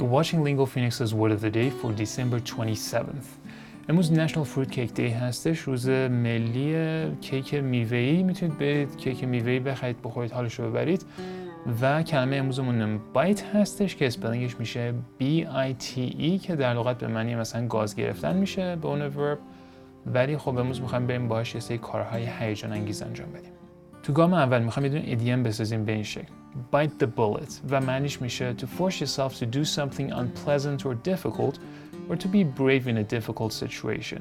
watching Lingo Phoenix's Word of the Day for December 27th. امروز National Fruit Cake Day هستش. روز ملی کیک میوه‌ای. می‌تونید برید کیک میوه‌ای بخرید بخورید حالش رو ببرید. و کلمه امروزمون bite هستش که spelling ش میشه B-I-T-E که در لغت به معنی مثلا گاز گرفتن میشه به عنوان verb ولی خب امروز می‌خوایم بریم باهاش یه سری کارهای هیجان انگیز انجام بدیم. تو گام اول می‌خوام یه دونه idiom بسازیم به این شکل. Bite the bullet. و معنیش میشه to force yourself to do something unpleasant or difficult or to be brave in a difficult situation.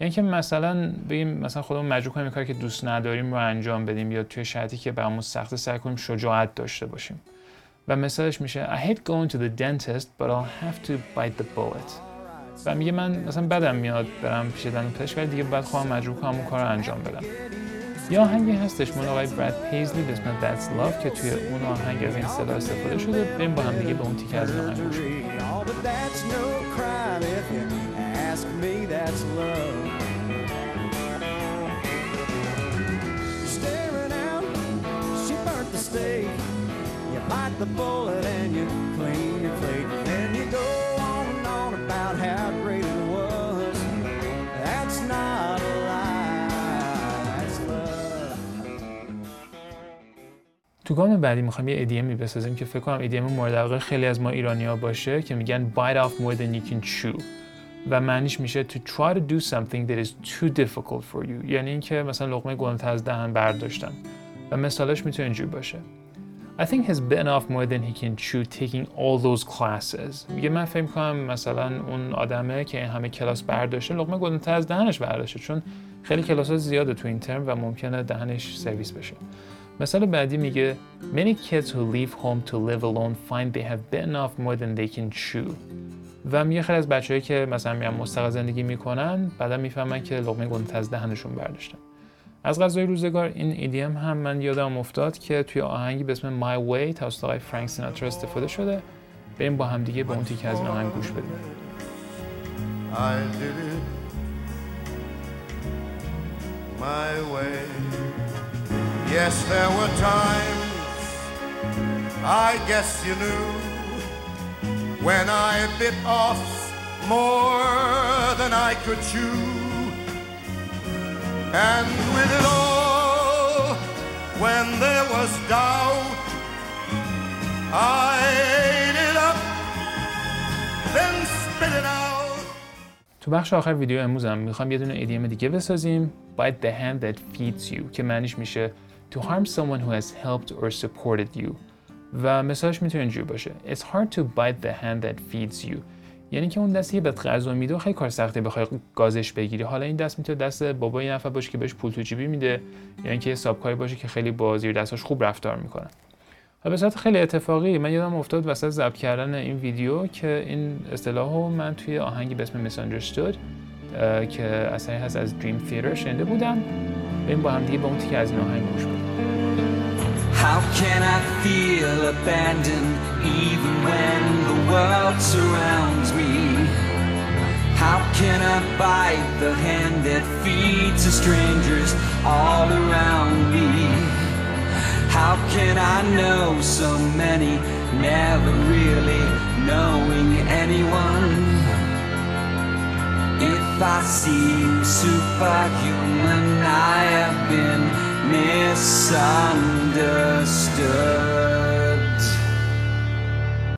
یعنی که مثلا بگیم مثلا خودمون مجبور کنیم کاری که دوست نداریم رو انجام بدیم یا توی شرطی که برامون سخت سعی کنیم شجاعت داشته باشیم. و مثالش میشه I hate going to the dentist but I'll have to bite the bullet. و میگه من مثلا بدم میاد برم پیش دندون پزشک ولی دیگه بعد خواهم مجبور کنم اون کار رو انجام بدم. یا آهنگی هستش مال آقای براد پیزلی به اسم That's Love که توی اون آهنگ از این صدا استفاده شده. بریم با هم دیگه به اون تیکه از این آهنگ گوش bite the bullet and you clean your plate. And you go تو گام بعدی می‌خوایم یه ایدیمی بسازیم که فکر کنم ایدیم مورد علاقه خیلی از ما ایرانیا باشه که میگن bite off more than you can chew. و معنیش میشه to try to do something that is too difficult for you. یعنی اینکه مثلا لقمه گنده از دهن برداشتن. و مثالش می‌تونه اینجوری باشه. I think has bitten off more than he can chew taking all those classes. میگه من فکر کنم مثلا اون آدمه که همه کلاس برداشته لقمه گنده از دهنش برداشته چون خیلی کلاس ها زیاده تو این ترم و ممکنه دهنش سرویس بشه. مثال بعدی میگه Many kids who leave home to live alone find they have bitten off more than they can chew. و میگه خیلی از بچه‌ای که مثلا میان مستقل زندگی می‌کنن بعدا می‌فهمن که لقمه گنده از دهنشون برداشتن. از غذای روزگار این ایدیم هم من یادم افتاد که توی آهنگی به اسم My Way توسط آقای فرانک سیناترا استفاده شده. بریم با هم دیگه به اون تیکه از این آهنگ گوش بدیم. I did it my way. Yes, there were times I guess you knew When I bit off more than I could chew. And with it all, when there was doubt, I ate it up, then spit it out. تو بخش آخر ویدیو امروزم میخوام یه دونه ایدیم دیگه بسازیم Bite the hand that feeds you که معنیش میشه To harm someone who has helped or supported you و مثالش میتونه اینجوری باشه It's hard to bite the hand that feeds you یعنی که اون دستی به غذا میده خیلی کار سخته بخوای گازش بگیری. حالا این دست می‌تونه دست بابای نفر باشه که بهش پول تو جیبی میده یعنی که سابکاری باشه که خیلی با زیر دستاش خوب رفتار می‌کنن. به صورت خیلی اتفاقی من یادم افتاد وسط ضبط کردن این ویدیو که این اصطلاح من توی آهنگی به اسم Misunderstood که اثری هست از دریم Theater شنیده بودم. بریم با هم دیگه با اون تیکه از این آهنگ گوش بدیم. How can I feel abandoned even when the world surrounds me? How can I bite the hand that feeds to strangers all around me? How can I know so many, never really knowing anyone? If I seem superhuman, I have been misunderstood.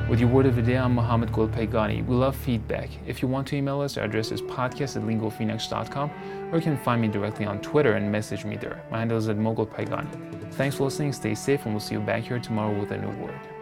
With your word of the day, I'm Mohammed Golpaygani. We love feedback. If you want to email us, our address is podcast at lingophoenix.com or you can find me directly on Twitter and message me there. My handle is at Mogul Paigani. Thanks for listening, stay safe, and we'll see you back here tomorrow with a new word.